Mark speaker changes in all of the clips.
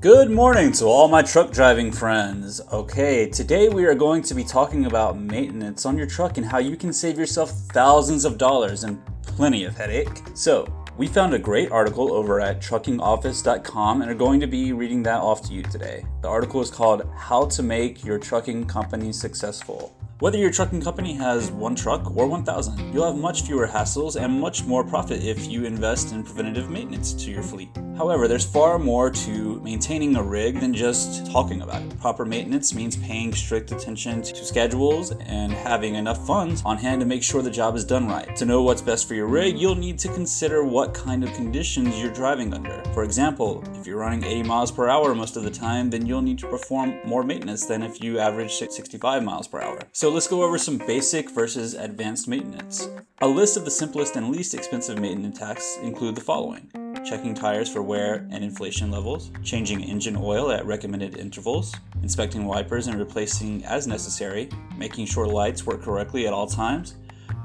Speaker 1: Good morning to all my truck driving friends. Okay, today we are going to be talking about maintenance on your truck and how you can save yourself thousands of dollars and plenty of headache. So, we found a great article over at truckingoffice.com and are going to be reading that off to you today. The article is called How to Make Your Trucking Company Successful. Whether your trucking company has one truck or 1,000, you'll have much fewer hassles and much more profit if you invest in preventative maintenance to your fleet. However, there's far more to maintaining a rig than just talking about it. Proper maintenance means paying strict attention to schedules and having enough funds on hand to make sure the job is done right. To know what's best for your rig, you'll need to consider what kind of conditions you're driving under. For example, if you're running 80 miles per hour most of the time, then you'll need to perform more maintenance than if you average 65 miles per hour. So so let's go over some basic versus advanced maintenance. A list of the simplest and least expensive maintenance tasks include the following. Checking tires for wear and inflation levels, changing engine oil at recommended intervals, inspecting wipers and replacing as necessary, making sure lights work correctly at all times,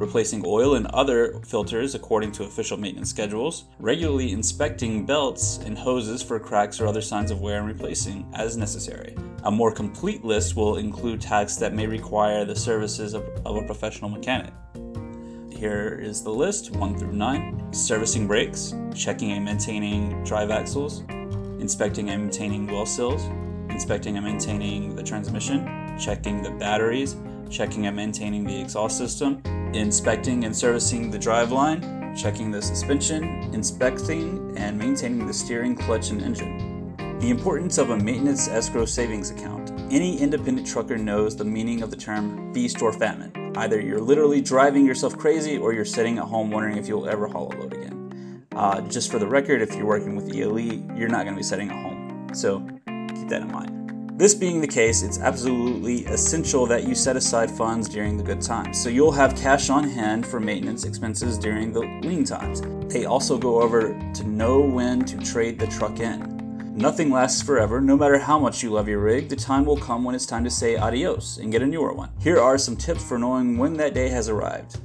Speaker 1: replacing oil and other filters according to official maintenance schedules, regularly inspecting belts and hoses for cracks or other signs of wear and replacing as necessary. A more complete list will include tasks that may require the services of, of a professional mechanic. Here is the list 1 through 9 servicing brakes, checking and maintaining drive axles, inspecting and maintaining wheel seals, inspecting and maintaining the transmission, checking the batteries, checking and maintaining the exhaust system, inspecting and servicing the driveline, checking the suspension, inspecting and maintaining the steering, clutch, and engine. The importance of a maintenance escrow savings account. Any independent trucker knows the meaning of the term feast or famine. Either you're literally driving yourself crazy or you're sitting at home wondering if you'll ever haul a load again. Uh, just for the record, if you're working with ELE, you're not going to be sitting at home. So keep that in mind. This being the case, it's absolutely essential that you set aside funds during the good times. So you'll have cash on hand for maintenance expenses during the lean times. They also go over to know when to trade the truck in. Nothing lasts forever, no matter how much you love your rig, the time will come when it's time to say adios and get a newer one. Here are some tips for knowing when that day has arrived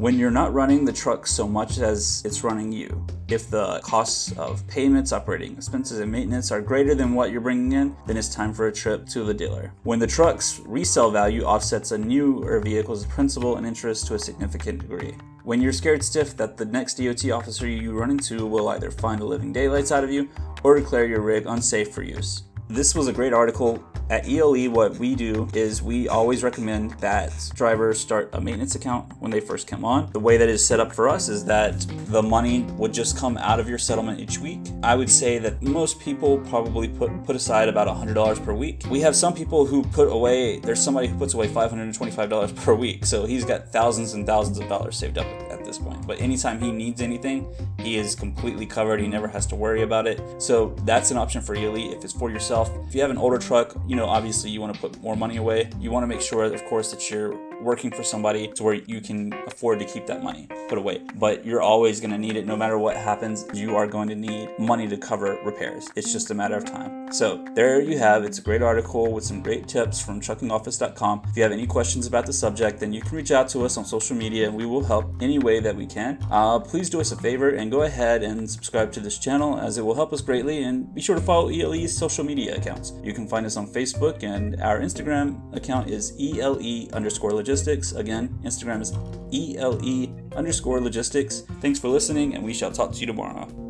Speaker 1: when you're not running the truck so much as it's running you. If the costs of payments, operating expenses, and maintenance are greater than what you're bringing in, then it's time for a trip to the dealer. When the truck's resale value offsets a newer vehicle's principal and interest to a significant degree. When you're scared stiff that the next DOT officer you run into will either find the living daylights out of you or declare your rig unsafe for use. This was a great article at ELE, what we do is we always recommend that drivers start a maintenance account when they first come on. The way that is set up for us is that the money would just come out of your settlement each week. I would say that most people probably put put aside about $100 per week. We have some people who put away, there's somebody who puts away $525 per week. So he's got thousands and thousands of dollars saved up this point. But anytime he needs anything, he is completely covered. He never has to worry about it. So that's an option for ELE if it's for yourself. If you have an older truck, you know, obviously you want to put more money away. You want to make sure, of course, that you're working for somebody to where you can afford to keep that money put away. But you're always going to need it no matter what happens. You are going to need money to cover repairs. It's just a matter of time. So there you have. It's a great article with some great tips from truckingoffice.com. If you have any questions about the subject, then you can reach out to us on social media and we will help any way that we can. Uh, please do us a favor and go ahead and subscribe to this channel as it will help us greatly. And be sure to follow ELE's social media accounts. You can find us on Facebook and our Instagram account is ELE underscore logistics logistics. Again, Instagram is ELE underscore logistics. Thanks for listening, and we shall talk to you tomorrow.